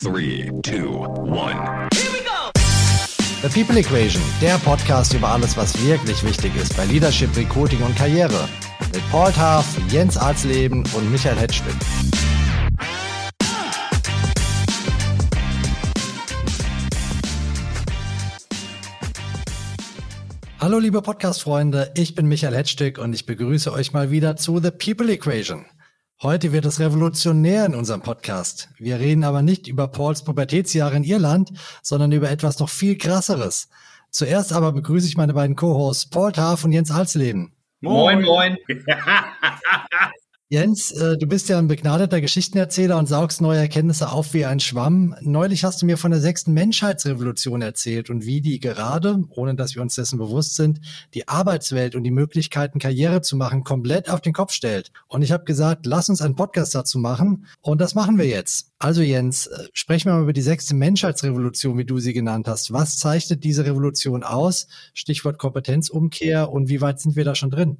Three, two, one. The People Equation, der Podcast über alles, was wirklich wichtig ist bei Leadership, Recruiting und Karriere. Mit Paul Taff, Jens Arzleben und Michael Hetschmidt. Hallo liebe Podcast-Freunde, ich bin Michael Hetschtick und ich begrüße euch mal wieder zu The People Equation. Heute wird es revolutionär in unserem Podcast. Wir reden aber nicht über Pauls Pubertätsjahre in Irland, sondern über etwas noch viel krasseres. Zuerst aber begrüße ich meine beiden Co-Hosts Paul Taff und Jens Alsleben. Moin, moin. Jens, äh, du bist ja ein begnadeter Geschichtenerzähler und saugst neue Erkenntnisse auf wie ein Schwamm. Neulich hast du mir von der sechsten Menschheitsrevolution erzählt und wie die gerade, ohne dass wir uns dessen bewusst sind, die Arbeitswelt und die Möglichkeiten, Karriere zu machen, komplett auf den Kopf stellt. Und ich habe gesagt, lass uns einen Podcast dazu machen und das machen wir jetzt. Also Jens, äh, sprechen wir mal über die sechste Menschheitsrevolution, wie du sie genannt hast. Was zeichnet diese Revolution aus? Stichwort Kompetenzumkehr und wie weit sind wir da schon drin?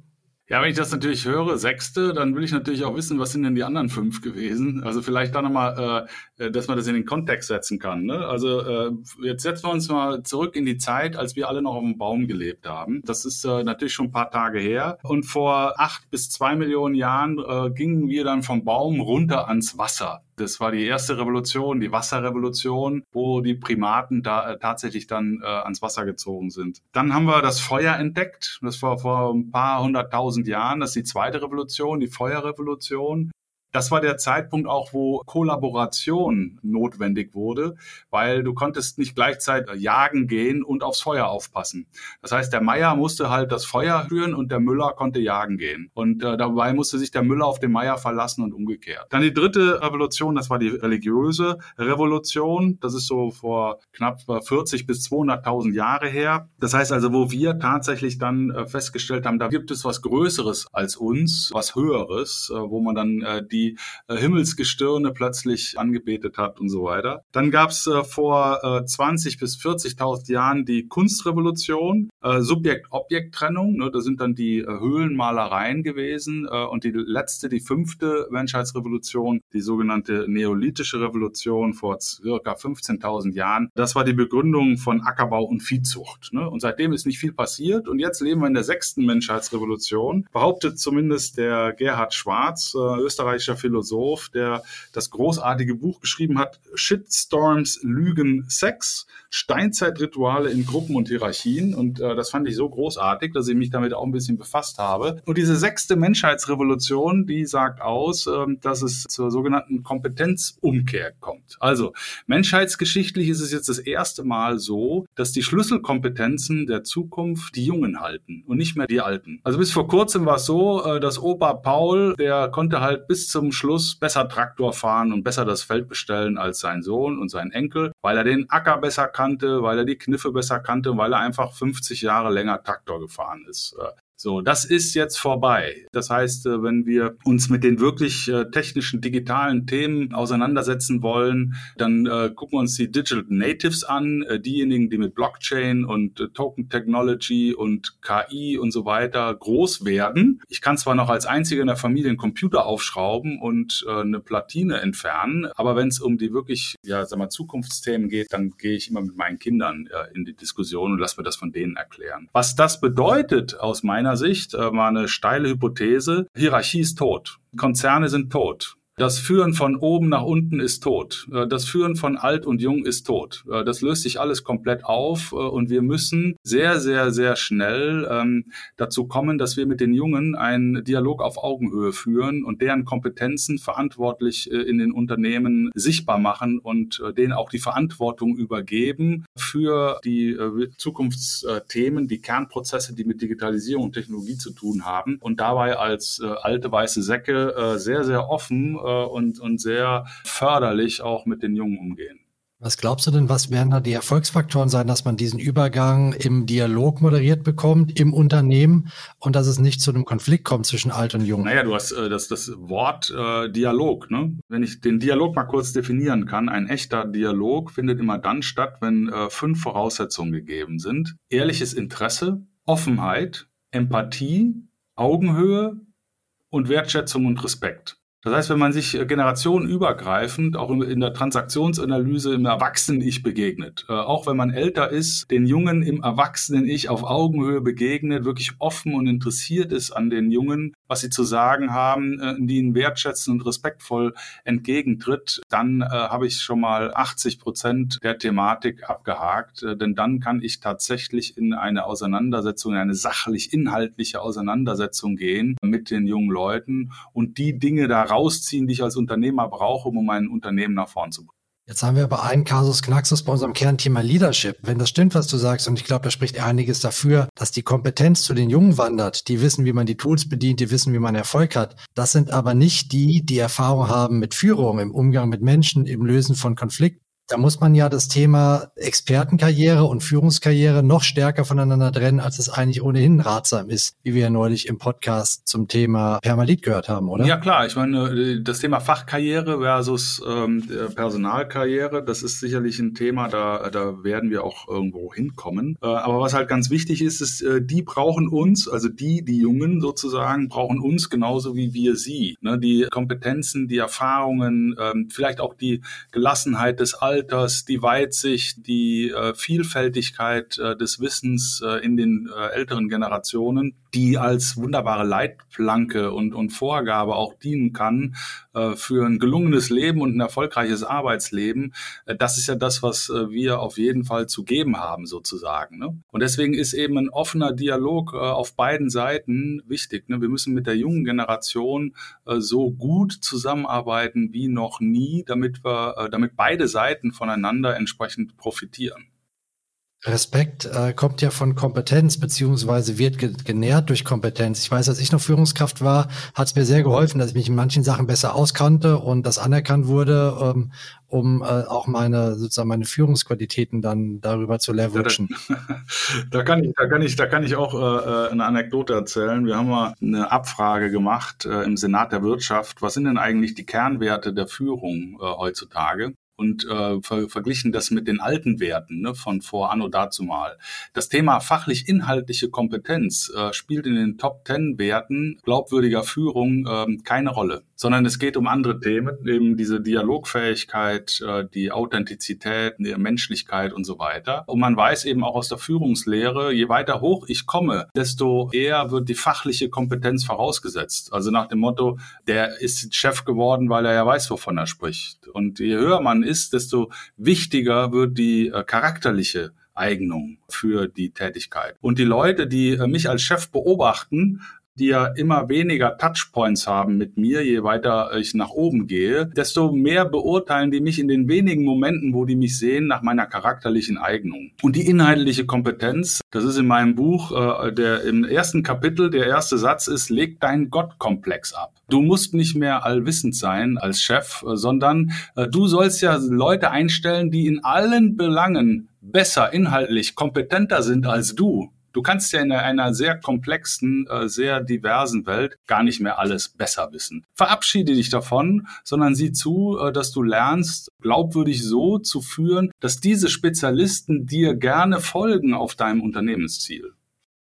Ja, wenn ich das natürlich höre, sechste, dann will ich natürlich auch wissen, was sind denn die anderen fünf gewesen. Also vielleicht da nochmal, äh, äh, dass man das in den Kontext setzen kann. Ne? Also äh, jetzt setzen wir uns mal zurück in die Zeit, als wir alle noch auf dem Baum gelebt haben. Das ist äh, natürlich schon ein paar Tage her. Und vor acht bis zwei Millionen Jahren äh, gingen wir dann vom Baum runter ans Wasser. Das war die erste Revolution, die Wasserrevolution, wo die Primaten da äh, tatsächlich dann äh, ans Wasser gezogen sind. Dann haben wir das Feuer entdeckt. Das war vor ein paar hunderttausend Jahren. Das ist die zweite Revolution, die Feuerrevolution. Das war der Zeitpunkt auch, wo Kollaboration notwendig wurde, weil du konntest nicht gleichzeitig jagen gehen und aufs Feuer aufpassen. Das heißt, der Meier musste halt das Feuer führen und der Müller konnte jagen gehen. Und äh, dabei musste sich der Müller auf den Meier verlassen und umgekehrt. Dann die dritte Revolution, das war die religiöse Revolution. Das ist so vor knapp 40 bis 200.000 Jahre her. Das heißt also, wo wir tatsächlich dann äh, festgestellt haben, da gibt es was Größeres als uns, was Höheres, äh, wo man dann äh, die die äh, Himmelsgestirne plötzlich angebetet hat und so weiter. Dann gab es äh, vor äh, 20 bis 40.000 Jahren die Kunstrevolution, äh, Subjekt-Objekt-Trennung. Ne, da sind dann die äh, Höhlenmalereien gewesen äh, und die letzte, die fünfte Menschheitsrevolution, die sogenannte Neolithische Revolution vor circa 15.000 Jahren. Das war die Begründung von Ackerbau und Viehzucht. Ne? Und seitdem ist nicht viel passiert und jetzt leben wir in der sechsten Menschheitsrevolution. Behauptet zumindest der Gerhard Schwarz, äh, österreichischer österreichischer Philosoph, der das großartige Buch geschrieben hat, Shitstorms, Lügen, Sex, Steinzeitrituale in Gruppen und Hierarchien. Und äh, das fand ich so großartig, dass ich mich damit auch ein bisschen befasst habe. Und diese sechste Menschheitsrevolution, die sagt aus, äh, dass es zur sogenannten Kompetenzumkehr kommt. Also menschheitsgeschichtlich ist es jetzt das erste Mal so, dass die Schlüsselkompetenzen der Zukunft die Jungen halten und nicht mehr die Alten. Also bis vor kurzem war es so, äh, dass Opa Paul, der konnte halt bis zum Schluss besser Traktor fahren und besser das Feld bestellen als sein Sohn und sein Enkel, weil er den Acker besser kannte, weil er die Kniffe besser kannte, weil er einfach 50 Jahre länger Traktor gefahren ist. So, das ist jetzt vorbei. Das heißt, äh, wenn wir uns mit den wirklich äh, technischen, digitalen Themen auseinandersetzen wollen, dann äh, gucken wir uns die Digital Natives an, diejenigen, die mit Blockchain und Token Technology und KI und so weiter groß werden. Ich kann zwar noch als einziger in der Familie einen Computer aufschrauben und eine Platine entfernen, aber wenn es um die wirklich, ja, sag mal, Zukunftsthemen geht, dann gehe ich immer mit meinen Kindern in die Diskussion und lasse mir das von denen erklären. Was das bedeutet aus meiner meiner Sicht äh, war eine steile Hypothese. Hierarchie ist tot. Konzerne sind tot. Das Führen von oben nach unten ist tot. Äh, das Führen von alt und jung ist tot. Äh, das löst sich alles komplett auf äh, und wir müssen sehr, sehr, sehr schnell ähm, dazu kommen, dass wir mit den Jungen einen Dialog auf Augenhöhe führen und deren Kompetenzen verantwortlich in den Unternehmen sichtbar machen und denen auch die Verantwortung übergeben für die Zukunftsthemen, die Kernprozesse, die mit Digitalisierung und Technologie zu tun haben und dabei als alte weiße Säcke sehr, sehr offen und, und sehr förderlich auch mit den Jungen umgehen. Was glaubst du denn, was werden da die Erfolgsfaktoren sein, dass man diesen Übergang im Dialog moderiert bekommt, im Unternehmen und dass es nicht zu einem Konflikt kommt zwischen alt und jung? Naja, du hast äh, das, das Wort äh, Dialog. Ne? Wenn ich den Dialog mal kurz definieren kann, ein echter Dialog findet immer dann statt, wenn äh, fünf Voraussetzungen gegeben sind. Ehrliches Interesse, Offenheit, Empathie, Augenhöhe und Wertschätzung und Respekt. Das heißt, wenn man sich äh, generationenübergreifend auch in der Transaktionsanalyse im Erwachsenen-Ich begegnet, äh, auch wenn man älter ist, den Jungen im Erwachsenen-Ich auf Augenhöhe begegnet, wirklich offen und interessiert ist an den Jungen, was sie zu sagen haben, äh, die ihn wertschätzen und respektvoll entgegentritt, dann habe ich schon mal 80 Prozent der Thematik abgehakt. Denn dann kann ich tatsächlich in eine Auseinandersetzung, eine sachlich-inhaltliche Auseinandersetzung gehen mit den jungen Leuten und die Dinge da rausziehen, die ich als Unternehmer brauche, um mein Unternehmen nach vorn zu bringen. Jetzt haben wir aber einen Kasus Knaxus bei unserem Kernthema Leadership. Wenn das stimmt, was du sagst, und ich glaube, da spricht einiges dafür, dass die Kompetenz zu den Jungen wandert, die wissen, wie man die Tools bedient, die wissen, wie man Erfolg hat. Das sind aber nicht die, die Erfahrung haben mit Führung, im Umgang mit Menschen, im Lösen von Konflikten da muss man ja das Thema Expertenkarriere und Führungskarriere noch stärker voneinander trennen, als es eigentlich ohnehin ratsam ist, wie wir ja neulich im Podcast zum Thema Permalit gehört haben, oder? Ja klar, ich meine, das Thema Fachkarriere versus ähm, Personalkarriere, das ist sicherlich ein Thema, da, da werden wir auch irgendwo hinkommen. Äh, aber was halt ganz wichtig ist, ist, äh, die brauchen uns, also die, die Jungen sozusagen, brauchen uns genauso wie wir sie. Ne? Die Kompetenzen, die Erfahrungen, ähm, vielleicht auch die Gelassenheit des Alters, Alters, die Weitsicht, die äh, Vielfältigkeit äh, des Wissens äh, in den älteren Generationen, die als wunderbare Leitplanke und, und Vorgabe auch dienen kann äh, für ein gelungenes Leben und ein erfolgreiches Arbeitsleben. Äh, das ist ja das, was wir auf jeden Fall zu geben haben, sozusagen. Ne? Und deswegen ist eben ein offener Dialog auf beiden Seiten wichtig. Ne? Wir müssen mit der jungen Generation so gut zusammenarbeiten wie noch nie, damit wir, damit beide Seiten voneinander entsprechend profitieren. Respekt äh, kommt ja von Kompetenz, beziehungsweise wird ge genährt durch Kompetenz. Ich weiß, als ich noch Führungskraft war, hat es mir sehr geholfen, dass ich mich in manchen Sachen besser auskannte und das anerkannt wurde, ähm, um äh, auch meine sozusagen meine Führungsqualitäten dann darüber zu leveragen. Ja, da, da, kann ich, da kann ich, da kann ich auch äh, äh, eine Anekdote erzählen. Wir haben mal eine Abfrage gemacht äh, im Senat der Wirtschaft. Was sind denn eigentlich die Kernwerte der Führung äh, heutzutage? Und äh, ver verglichen das mit den alten Werten ne, von vor Anno dazumal. Das Thema fachlich-inhaltliche Kompetenz äh, spielt in den Top Ten Werten glaubwürdiger Führung äh, keine Rolle, sondern es geht um andere Themen, eben diese Dialogfähigkeit, äh, die Authentizität, die Menschlichkeit und so weiter. Und man weiß eben auch aus der Führungslehre, je weiter hoch ich komme, desto eher wird die fachliche Kompetenz vorausgesetzt. Also nach dem Motto, der ist Chef geworden, weil er ja weiß, wovon er spricht. Und je höher man ist, desto wichtiger wird die äh, charakterliche Eignung für die Tätigkeit. Und die Leute, die äh, mich als Chef beobachten, die ja immer weniger Touchpoints haben mit mir, je weiter ich nach oben gehe, desto mehr beurteilen die mich in den wenigen Momenten, wo die mich sehen, nach meiner charakterlichen Eignung. Und die inhaltliche Kompetenz, das ist in meinem Buch, äh, der im ersten Kapitel, der erste Satz ist, leg deinen Gottkomplex ab. Du musst nicht mehr allwissend sein als Chef, äh, sondern äh, du sollst ja Leute einstellen, die in allen Belangen besser, inhaltlich kompetenter sind als du. Du kannst ja in einer sehr komplexen, äh, sehr diversen Welt gar nicht mehr alles besser wissen. Verabschiede dich davon, sondern sieh zu, äh, dass du lernst, glaubwürdig so zu führen, dass diese Spezialisten dir gerne folgen auf deinem Unternehmensziel.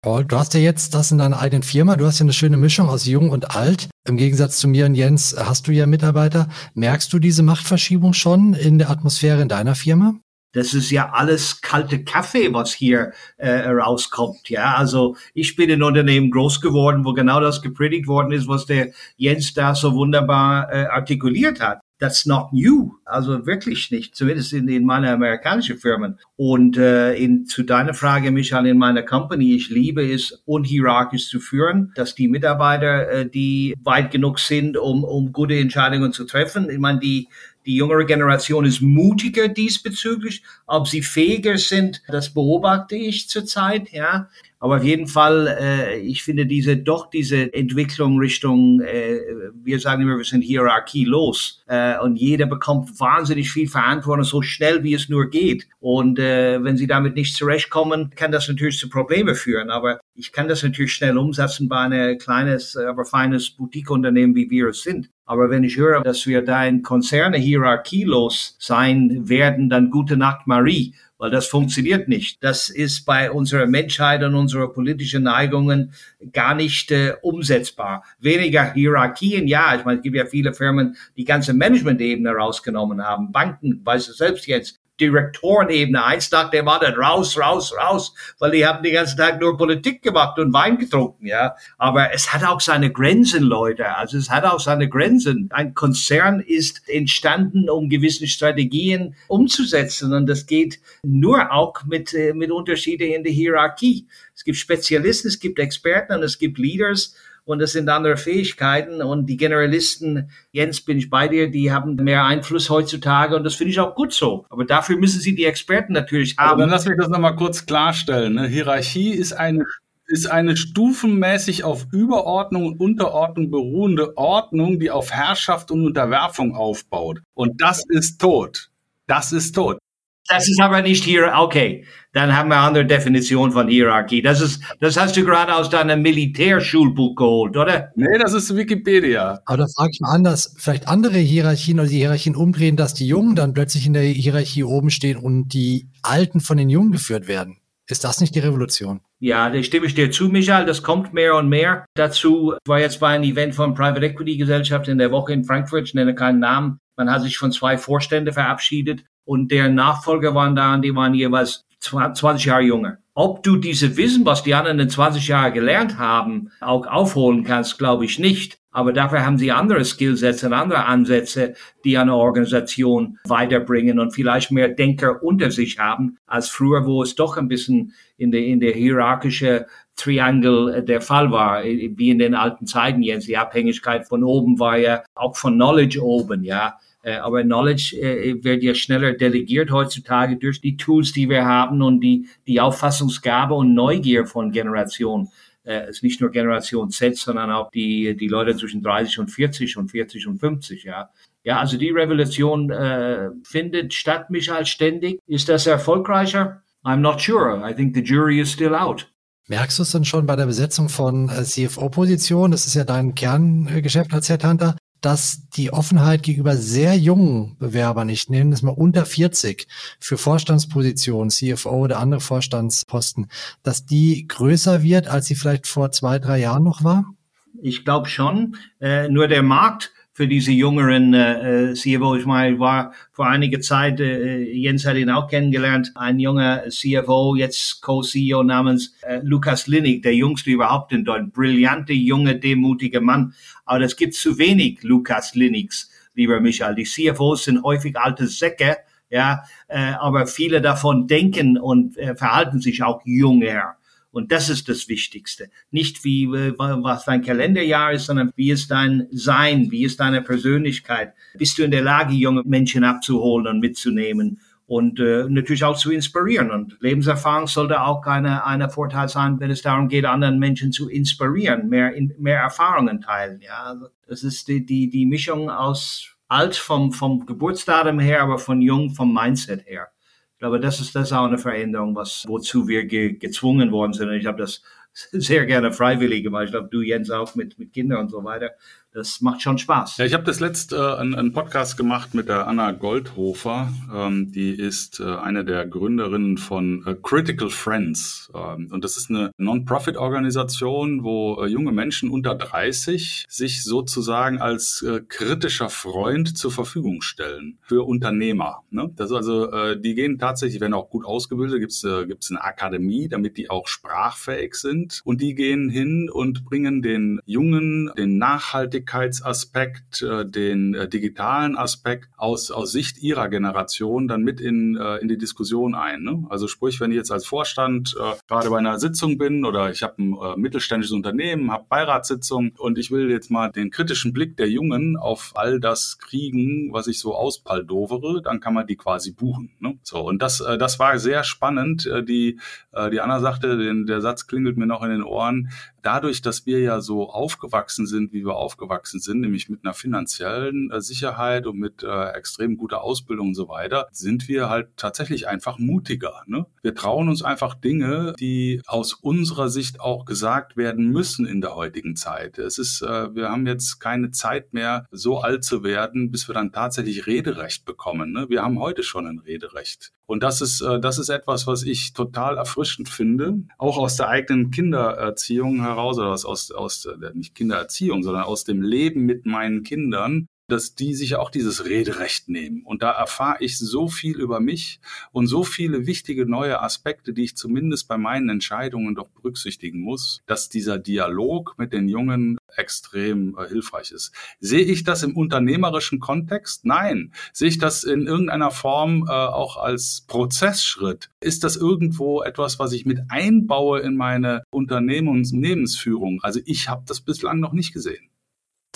Paul, du hast ja jetzt das in deiner eigenen Firma. Du hast ja eine schöne Mischung aus jung und alt. Im Gegensatz zu mir und Jens hast du ja Mitarbeiter. Merkst du diese Machtverschiebung schon in der Atmosphäre in deiner Firma? Das ist ja alles kalte Kaffee, was hier äh, rauskommt. Ja, also ich bin in Unternehmen groß geworden, wo genau das gepredigt worden ist, was der Jens da so wunderbar äh, artikuliert hat. That's not new. Also wirklich nicht, zumindest in, in meiner amerikanischen Firmen. Und äh, in, zu deiner Frage, Michael, in meiner Company, ich liebe es, unhierarchisch zu führen, dass die Mitarbeiter, äh, die weit genug sind, um, um gute Entscheidungen zu treffen, ich meine, die die jüngere Generation ist mutiger diesbezüglich. Ob sie fähiger sind, das beobachte ich zurzeit, ja. Aber auf jeden Fall, äh, ich finde diese doch diese Entwicklung Richtung, äh, wir sagen immer, wir sind hierarchielos äh, und jeder bekommt wahnsinnig viel Verantwortung so schnell wie es nur geht. Und äh, wenn sie damit nicht zurechtkommen, kann das natürlich zu Problemen führen. Aber ich kann das natürlich schnell umsetzen bei einem kleines, aber feines Boutique-Unternehmen, wie wir es sind. Aber wenn ich höre, dass wir da in Konzerne hierarchielos sein werden, dann gute Nacht Marie weil das funktioniert nicht. Das ist bei unserer Menschheit und unserer politischen Neigungen gar nicht äh, umsetzbar. Weniger Hierarchien, ja, ich meine, es gibt ja viele Firmen, die ganze Management-Ebene rausgenommen haben. Banken, weißt du selbst jetzt, Direktorenebene, eins nach dem anderen, raus, raus, raus, weil die haben den ganzen Tag nur Politik gemacht und Wein getrunken, ja. Aber es hat auch seine Grenzen, Leute. Also es hat auch seine Grenzen. Ein Konzern ist entstanden, um gewisse Strategien umzusetzen und das geht nur auch mit, äh, mit Unterschiede in der Hierarchie. Es gibt Spezialisten, es gibt Experten und es gibt Leaders und das sind andere Fähigkeiten und die Generalisten, Jens, bin ich bei dir, die haben mehr Einfluss heutzutage und das finde ich auch gut so. Aber dafür müssen sie die Experten natürlich haben. Aber dann lass mich das nochmal kurz klarstellen. Ne? Hierarchie ist eine ist eine stufenmäßig auf Überordnung und Unterordnung beruhende Ordnung, die auf Herrschaft und Unterwerfung aufbaut. Und das ist tot. Das ist tot. Das ist aber nicht hier, okay. Dann haben wir eine andere Definition von Hierarchie. Das ist, das hast du gerade aus deinem Militärschulbuch geholt, oder? Nee, das ist Wikipedia. Aber da frage ich mal anders. Vielleicht andere Hierarchien oder die Hierarchien umdrehen, dass die Jungen dann plötzlich in der Hierarchie oben stehen und die Alten von den Jungen geführt werden. Ist das nicht die Revolution? Ja, da stimme ich dir zu, Michael. Das kommt mehr und mehr dazu. Ich war jetzt bei einem Event von Private Equity Gesellschaft in der Woche in Frankfurt. Ich nenne keinen Namen. Man hat sich von zwei Vorständen verabschiedet und deren Nachfolger waren da die waren jeweils 20 Jahre jünger. Ob du diese Wissen, was die anderen in 20 Jahren gelernt haben, auch aufholen kannst, glaube ich nicht. Aber dafür haben sie andere Skillsets und andere Ansätze, die eine Organisation weiterbringen und vielleicht mehr Denker unter sich haben, als früher, wo es doch ein bisschen in der, in der hierarchischen Triangle der Fall war, wie in den alten Zeiten jetzt. Die Abhängigkeit von oben war ja auch von Knowledge oben, ja. Äh, aber Knowledge äh, wird ja schneller delegiert heutzutage durch die Tools, die wir haben und die, die Auffassungsgabe und Neugier von Generation. Äh, ist nicht nur Generation Z, sondern auch die, die Leute zwischen 30 und 40 und 40 und 50, ja. Ja, also die Revolution äh, findet statt, Michael, ständig. Ist das erfolgreicher? I'm not sure. I think the jury is still out. Merkst du es dann schon bei der Besetzung von äh, CFO-Positionen? Das ist ja dein Kerngeschäft als Headhunter dass die Offenheit gegenüber sehr jungen Bewerbern, ich nenne es mal unter 40, für Vorstandspositionen, CFO oder andere Vorstandsposten, dass die größer wird, als sie vielleicht vor zwei, drei Jahren noch war? Ich glaube schon. Äh, nur der Markt für diese jüngeren äh, CFO. Ich meine, war vor einiger Zeit, äh, Jens hat ihn auch kennengelernt, ein junger CFO, jetzt Co-CEO namens äh, Lukas Linnig, der jüngste überhaupt in Deutschland. Brillante, junge, demutige Mann. Aber es gibt zu wenig Lukas Linnigs, lieber Michael. Die CFOs sind häufig alte Säcke, ja, äh, aber viele davon denken und äh, verhalten sich auch jünger. Und das ist das Wichtigste. Nicht wie, äh, was dein Kalenderjahr ist, sondern wie ist dein Sein, wie ist deine Persönlichkeit. Bist du in der Lage, junge Menschen abzuholen und mitzunehmen und äh, natürlich auch zu inspirieren. Und Lebenserfahrung sollte auch eine, eine Vorteil sein, wenn es darum geht, anderen Menschen zu inspirieren, mehr, in, mehr Erfahrungen teilen. Ja, also das ist die, die, die Mischung aus alt vom, vom Geburtsdatum her, aber von jung vom Mindset her. Ich glaube, das ist das ist auch eine Veränderung, was, wozu wir ge gezwungen worden sind. Und ich habe das sehr gerne freiwillig gemacht. Ich glaube, du, Jens, auch mit, mit Kindern und so weiter das macht schon Spaß. Ja, ich habe das letzte äh, einen, einen Podcast gemacht mit der Anna Goldhofer. Ähm, die ist äh, eine der Gründerinnen von äh, Critical Friends. Ähm, und das ist eine Non-Profit-Organisation, wo äh, junge Menschen unter 30 sich sozusagen als äh, kritischer Freund zur Verfügung stellen für Unternehmer. Ne? Das ist also, äh, die gehen tatsächlich, werden auch gut ausgebildet, gibt es äh, gibt's eine Akademie, damit die auch sprachfähig sind. Und die gehen hin und bringen den Jungen, den nachhaltig Nachhaltigkeitsaspekt, äh, den äh, digitalen Aspekt aus, aus Sicht ihrer Generation dann mit in, äh, in die Diskussion ein. Ne? Also sprich, wenn ich jetzt als Vorstand äh, gerade bei einer Sitzung bin oder ich habe ein äh, mittelständisches Unternehmen, habe Beiratssitzung und ich will jetzt mal den kritischen Blick der Jungen auf all das kriegen, was ich so auspaldovere, dann kann man die quasi buchen. Ne? So, und das, äh, das war sehr spannend. Die, die Anna sagte, den, der Satz klingelt mir noch in den Ohren, dadurch, dass wir ja so aufgewachsen sind, wie wir aufgewachsen sind, nämlich mit einer finanziellen äh, Sicherheit und mit äh, extrem guter Ausbildung und so weiter, sind wir halt tatsächlich einfach mutiger. Ne? Wir trauen uns einfach Dinge, die aus unserer Sicht auch gesagt werden müssen in der heutigen Zeit. Es ist, äh, wir haben jetzt keine Zeit mehr, so alt zu werden, bis wir dann tatsächlich Rederecht bekommen. Ne? Wir haben heute schon ein Rederecht. Und das ist, äh, das ist etwas, was ich total erfrischend finde, auch aus der eigenen Kindererziehung heraus, oder aus, aus, aus der, nicht Kindererziehung, sondern aus dem Leben mit meinen Kindern, dass die sich auch dieses Rederecht nehmen. Und da erfahre ich so viel über mich und so viele wichtige neue Aspekte, die ich zumindest bei meinen Entscheidungen doch berücksichtigen muss, dass dieser Dialog mit den Jungen extrem äh, hilfreich ist. Sehe ich das im unternehmerischen Kontext? Nein. Sehe ich das in irgendeiner Form äh, auch als Prozessschritt? Ist das irgendwo etwas, was ich mit einbaue in meine Unternehmensführung? Also ich habe das bislang noch nicht gesehen.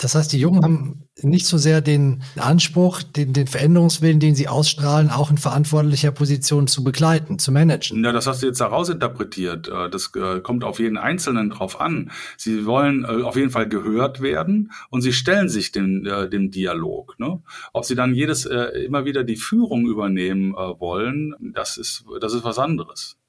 Das heißt, die Jungen haben nicht so sehr den Anspruch, den, den Veränderungswillen, den sie ausstrahlen, auch in verantwortlicher Position zu begleiten, zu managen. Ja, das hast du jetzt herausinterpretiert. Äh, das äh, kommt auf jeden Einzelnen drauf an. Sie wollen äh, auf jeden Fall gehört werden und sie stellen sich dem, dem Dialog. Ne? Ob sie dann jedes immer wieder die Führung übernehmen wollen, das ist, das ist was anderes.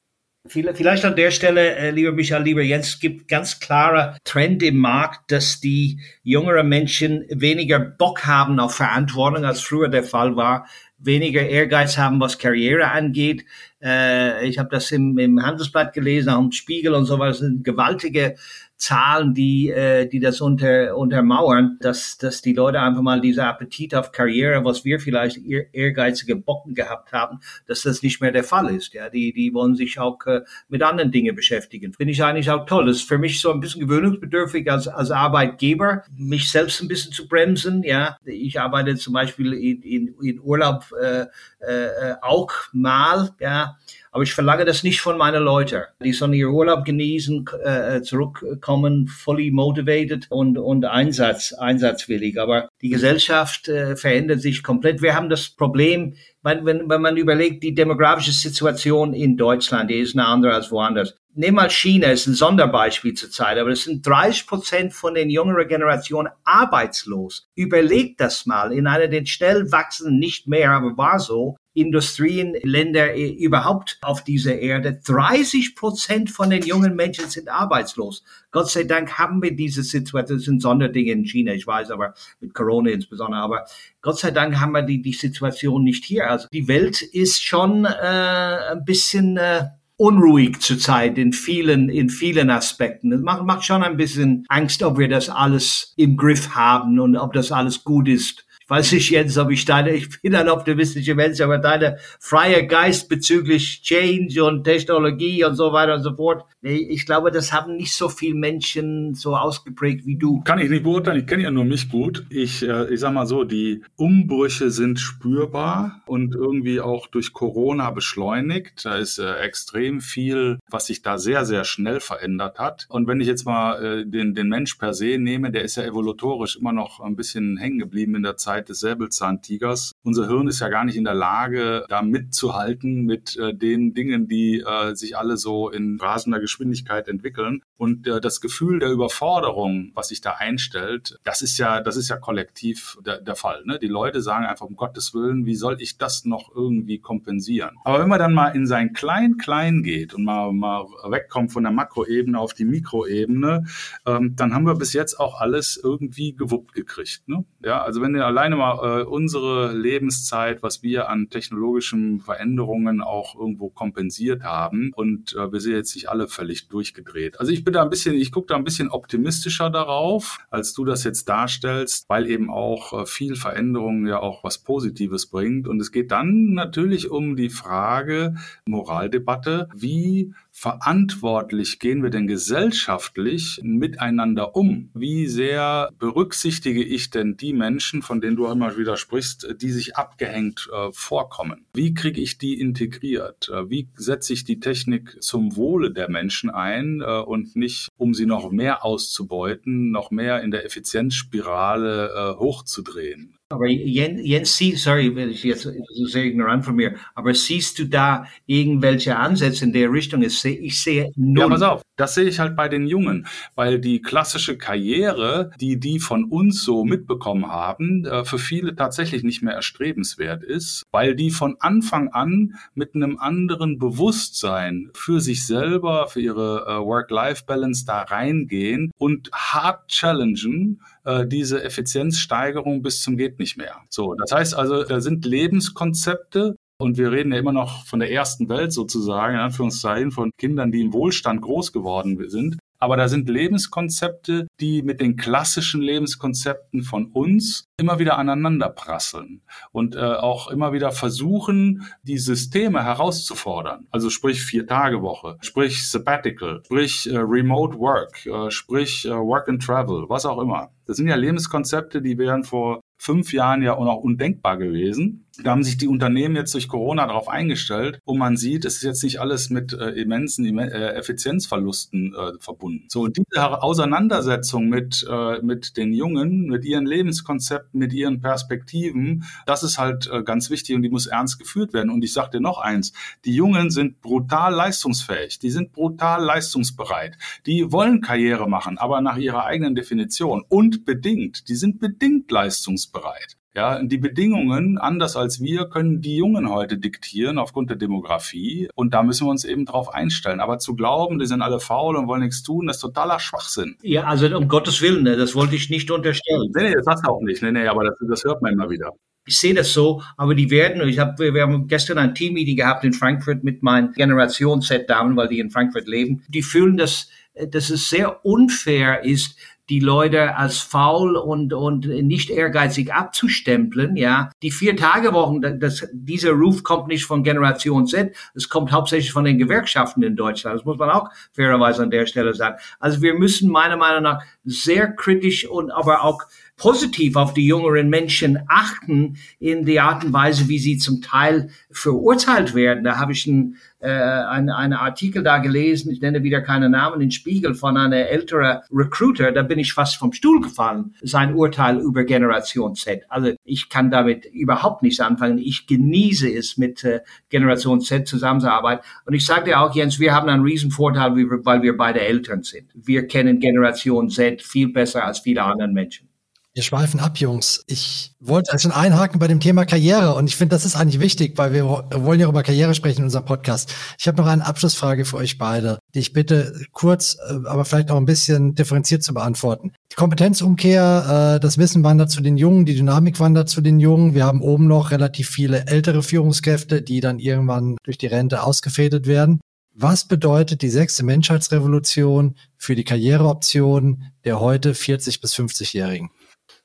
Vielleicht an der Stelle, äh, lieber Michael, lieber Jens, gibt ganz klare Trend im Markt, dass die jüngeren Menschen weniger Bock haben auf Verantwortung, als früher der Fall war, weniger Ehrgeiz haben, was Karriere angeht. Äh, ich habe das im, im Handelsblatt gelesen, auch im Spiegel und so weiter. Das sind gewaltige Zahlen, die, äh, die das unter, untermauern, dass, dass die Leute einfach mal diese Appetit auf Karriere, was wir vielleicht ehrgeizige Bocken gehabt haben, dass das nicht mehr der Fall ist. Ja, die, die wollen sich auch äh, mit anderen Dingen beschäftigen. Finde ich eigentlich auch toll. Das ist für mich so ein bisschen gewöhnungsbedürftig als, als Arbeitgeber, mich selbst ein bisschen zu bremsen. Ja, ich arbeite zum Beispiel in, in, in Urlaub äh, äh, auch mal. Ja, aber ich verlange das nicht von meinen Leuten. Die sollen ihren Urlaub genießen, äh, zurückkommen, fully motivated und, und Einsatz, einsatzwillig. Aber die Gesellschaft äh, verändert sich komplett. Wir haben das Problem, wenn, wenn, wenn man überlegt, die demografische Situation in Deutschland, die ist eine andere als woanders. Nehmen mal China, ist ein Sonderbeispiel zurzeit, aber es sind 30 Prozent von den jüngeren Generationen arbeitslos. Überlegt das mal, in einer den schnell wachsenden, nicht mehr, aber war so, Industrien, Länder äh, überhaupt auf dieser Erde. 30 Prozent von den jungen Menschen sind arbeitslos. Gott sei Dank haben wir diese Situation, das sind Sonderdinge in China, ich weiß, aber mit Corona insbesondere, aber Gott sei Dank haben wir die, die Situation nicht hier. Also die Welt ist schon äh, ein bisschen äh, unruhig zurzeit in vielen, in vielen Aspekten. Das macht, macht schon ein bisschen Angst, ob wir das alles im Griff haben und ob das alles gut ist weiß ich Jens, ob ich deine, ich bin ein optimistischer Mensch, aber deine freie Geist bezüglich Change und Technologie und so weiter und so fort, nee, ich glaube, das haben nicht so viele Menschen so ausgeprägt wie du. Kann ich nicht beurteilen, ich kenne ja nur mich gut. Ich, äh, ich sag mal so, die Umbrüche sind spürbar und irgendwie auch durch Corona beschleunigt. Da ist äh, extrem viel, was sich da sehr, sehr schnell verändert hat. Und wenn ich jetzt mal äh, den, den Mensch per se nehme, der ist ja evolutorisch immer noch ein bisschen hängen geblieben in der Zeit Zeit des Säbelzahntigers. Unser Hirn ist ja gar nicht in der Lage, da mitzuhalten mit äh, den Dingen, die äh, sich alle so in rasender Geschwindigkeit entwickeln. Und äh, das Gefühl der Überforderung, was sich da einstellt, das ist ja, das ist ja kollektiv der, der Fall. Ne? Die Leute sagen einfach, um Gottes Willen, wie soll ich das noch irgendwie kompensieren? Aber wenn man dann mal in sein Klein-Klein geht und mal, mal wegkommt von der Makroebene auf die Mikroebene, ähm, dann haben wir bis jetzt auch alles irgendwie gewuppt gekriegt. Ne? Ja, also wenn ihr alleine mal äh, unsere Lebenszeit, was wir an technologischen Veränderungen auch irgendwo kompensiert haben und äh, wir sind jetzt nicht alle völlig durchgedreht. Also ich bin da ein bisschen, ich gucke da ein bisschen optimistischer darauf, als du das jetzt darstellst, weil eben auch äh, viel Veränderung ja auch was Positives bringt. Und es geht dann natürlich um die Frage, Moraldebatte, wie verantwortlich gehen wir denn gesellschaftlich miteinander um? Wie sehr berücksichtige ich denn die Menschen, von denen du immer wieder sprichst, die sich abgehängt äh, vorkommen? Wie kriege ich die integriert? Äh, wie setze ich die Technik zum Wohle der Menschen ein äh, und nicht, um sie noch mehr auszubeuten, noch mehr in der Effizienzspirale äh, hochzudrehen? Aber Jens, Jens Sie, sorry, wenn ich jetzt so sehr ignorant von mir, aber siehst du da irgendwelche Ansätze in der Richtung? Ich sehe, ich sehe null. Ja, pass auf, das sehe ich halt bei den Jungen, weil die klassische Karriere, die die von uns so mitbekommen haben, äh, für viele tatsächlich nicht mehr erstrebenswert ist, weil die von Anfang an mit einem anderen Bewusstsein für sich selber, für ihre äh, Work-Life-Balance da reingehen und hart challengen, äh, diese Effizienzsteigerung bis zum geht nicht mehr. So, das heißt also, da sind Lebenskonzepte, und wir reden ja immer noch von der ersten Welt sozusagen, in Anführungszeichen, von Kindern, die im Wohlstand groß geworden sind. Aber da sind Lebenskonzepte, die mit den klassischen Lebenskonzepten von uns immer wieder aneinander prasseln und äh, auch immer wieder versuchen, die Systeme herauszufordern. Also sprich Vier-Tage-Woche, sprich Sabbatical, sprich äh, Remote Work, äh, sprich äh, Work and Travel, was auch immer. Das sind ja Lebenskonzepte, die wären vor fünf Jahren ja auch noch undenkbar gewesen. Da haben sich die Unternehmen jetzt durch Corona darauf eingestellt und man sieht, es ist jetzt nicht alles mit äh, immensen äh, Effizienzverlusten äh, verbunden. So, und diese Auseinandersetzung mit, äh, mit den Jungen, mit ihren Lebenskonzepten, mit ihren Perspektiven, das ist halt äh, ganz wichtig und die muss ernst geführt werden. Und ich sage dir noch eins, die Jungen sind brutal leistungsfähig, die sind brutal leistungsbereit, die wollen Karriere machen, aber nach ihrer eigenen Definition und bedingt, die sind bedingt leistungsbereit. Ja, die Bedingungen, anders als wir, können die Jungen heute diktieren aufgrund der Demografie. Und da müssen wir uns eben drauf einstellen. Aber zu glauben, die sind alle faul und wollen nichts tun, das ist totaler Schwachsinn. Ja, also um Gottes Willen, ne, das wollte ich nicht unterstellen. Nee, nee, das hast du auch nicht. Nee, nee, aber das, das hört man immer wieder. Ich sehe das so, aber die werden, ich hab, wir haben gestern ein Team-Meeting gehabt in Frankfurt mit meinen Generation-Set-Damen, weil die in Frankfurt leben. Die fühlen, dass, dass es sehr unfair ist, die Leute als faul und, und nicht ehrgeizig abzustempeln, ja. Die Vier-Tage-Wochen, das, dieser Ruf kommt nicht von Generation Z, es kommt hauptsächlich von den Gewerkschaften in Deutschland. Das muss man auch fairerweise an der Stelle sagen. Also wir müssen meiner Meinung nach sehr kritisch und aber auch positiv auf die jüngeren Menschen achten in der Art und Weise, wie sie zum Teil verurteilt werden. Da habe ich ein, äh, ein, einen Artikel da gelesen, ich nenne wieder keine Namen, in Spiegel von einer älteren Recruiter, da bin ich fast vom Stuhl gefallen, sein Urteil über Generation Z. Also ich kann damit überhaupt nichts anfangen. Ich genieße es, mit äh, Generation Z zusammenzuarbeiten. Und ich sage dir auch, Jens, wir haben einen riesen Vorteil, weil wir beide Eltern sind. Wir kennen Generation Z viel besser als viele andere Menschen. Wir schweifen ab, Jungs. Ich wollte schon einhaken bei dem Thema Karriere und ich finde, das ist eigentlich wichtig, weil wir wollen ja über Karriere sprechen in unserem Podcast. Ich habe noch eine Abschlussfrage für euch beide, die ich bitte kurz, äh, aber vielleicht auch ein bisschen differenziert zu beantworten. Die Kompetenzumkehr, äh, das Wissen wandert zu den Jungen, die Dynamik wandert zu den Jungen. Wir haben oben noch relativ viele ältere Führungskräfte, die dann irgendwann durch die Rente ausgefädelt werden. Was bedeutet die sechste Menschheitsrevolution für die Karriereoptionen der heute 40 bis 50-Jährigen?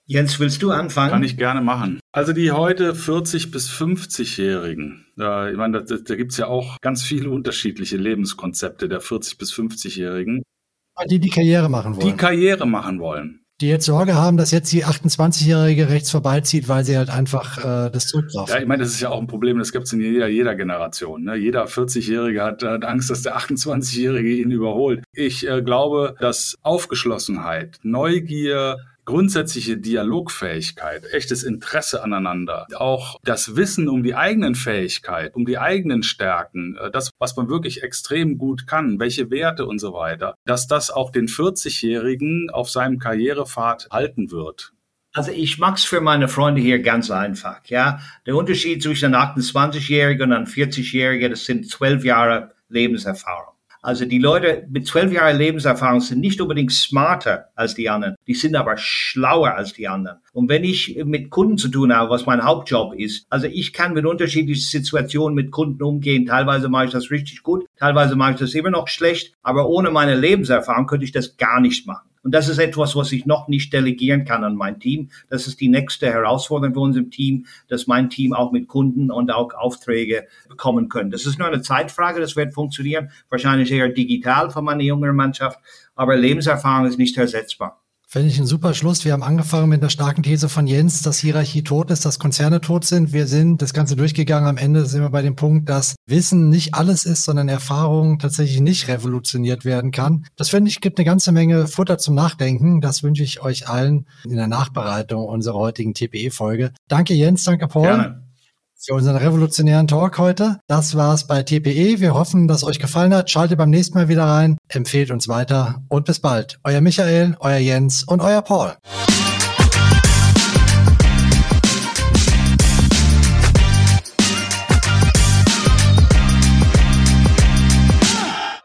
Jens, willst du anfangen? Kann ich gerne machen. Also die heute 40 bis 50-Jährigen, äh, ich meine, da, da gibt es ja auch ganz viele unterschiedliche Lebenskonzepte der 40 bis 50-Jährigen. Die die Karriere machen wollen. Die Karriere machen wollen. Die jetzt Sorge haben, dass jetzt die 28-Jährige rechts vorbeizieht, weil sie halt einfach äh, das zurücklaufen. Ja, ich meine, das ist ja auch ein Problem, das gibt es in jeder, jeder Generation. Ne? Jeder 40-Jährige hat, hat, Angst, dass der 28-Jährige ihn überholt. Ich äh, glaube, dass Aufgeschlossenheit, Neugier, grundsätzliche Dialogfähigkeit, echtes Interesse aneinander, auch das Wissen um die eigenen Fähigkeiten, um die eigenen Stärken, äh, das, was man wirklich extrem gut kann, welche Werte und so weiter, dass das auch den 40-Jährigen auf seinem Karrierepfad halten wird. Also ich mag's für meine Freunde hier ganz einfach, ja. Der Unterschied zwischen einem 28-Jährigen und einem 40-Jährigen, das sind zwölf Jahre Lebenserfahrung. Also die Leute mit zwölf Jahren Lebenserfahrung sind nicht unbedingt smarter als die anderen, die sind aber schlauer als die anderen. Und wenn ich mit Kunden zu tun habe, was mein Hauptjob ist, also ich kann mit unterschiedlichen Situationen mit Kunden umgehen. Teilweise mache ich das richtig gut, teilweise mache ich das immer noch schlecht, aber ohne meine Lebenserfahrung könnte ich das gar nicht machen. Und das ist etwas, was ich noch nicht delegieren kann an mein Team. Das ist die nächste Herausforderung für unser Team, dass mein Team auch mit Kunden und auch Aufträge bekommen können. Das ist nur eine Zeitfrage, das wird funktionieren. Wahrscheinlich eher digital von meiner jüngeren Mannschaft, aber Lebenserfahrung ist nicht ersetzbar. Finde ich ein super Schluss. Wir haben angefangen mit der starken These von Jens, dass Hierarchie tot ist, dass Konzerne tot sind. Wir sind das Ganze durchgegangen. Am Ende sind wir bei dem Punkt, dass Wissen nicht alles ist, sondern Erfahrung tatsächlich nicht revolutioniert werden kann. Das finde ich gibt eine ganze Menge Futter zum Nachdenken. Das wünsche ich euch allen in der Nachbereitung unserer heutigen TPE-Folge. Danke Jens, danke Paul. Gerne für unseren revolutionären Talk heute. Das war's bei TPE. Wir hoffen, dass euch gefallen hat. Schaltet beim nächsten Mal wieder rein, empfehlt uns weiter und bis bald. Euer Michael, euer Jens und euer Paul.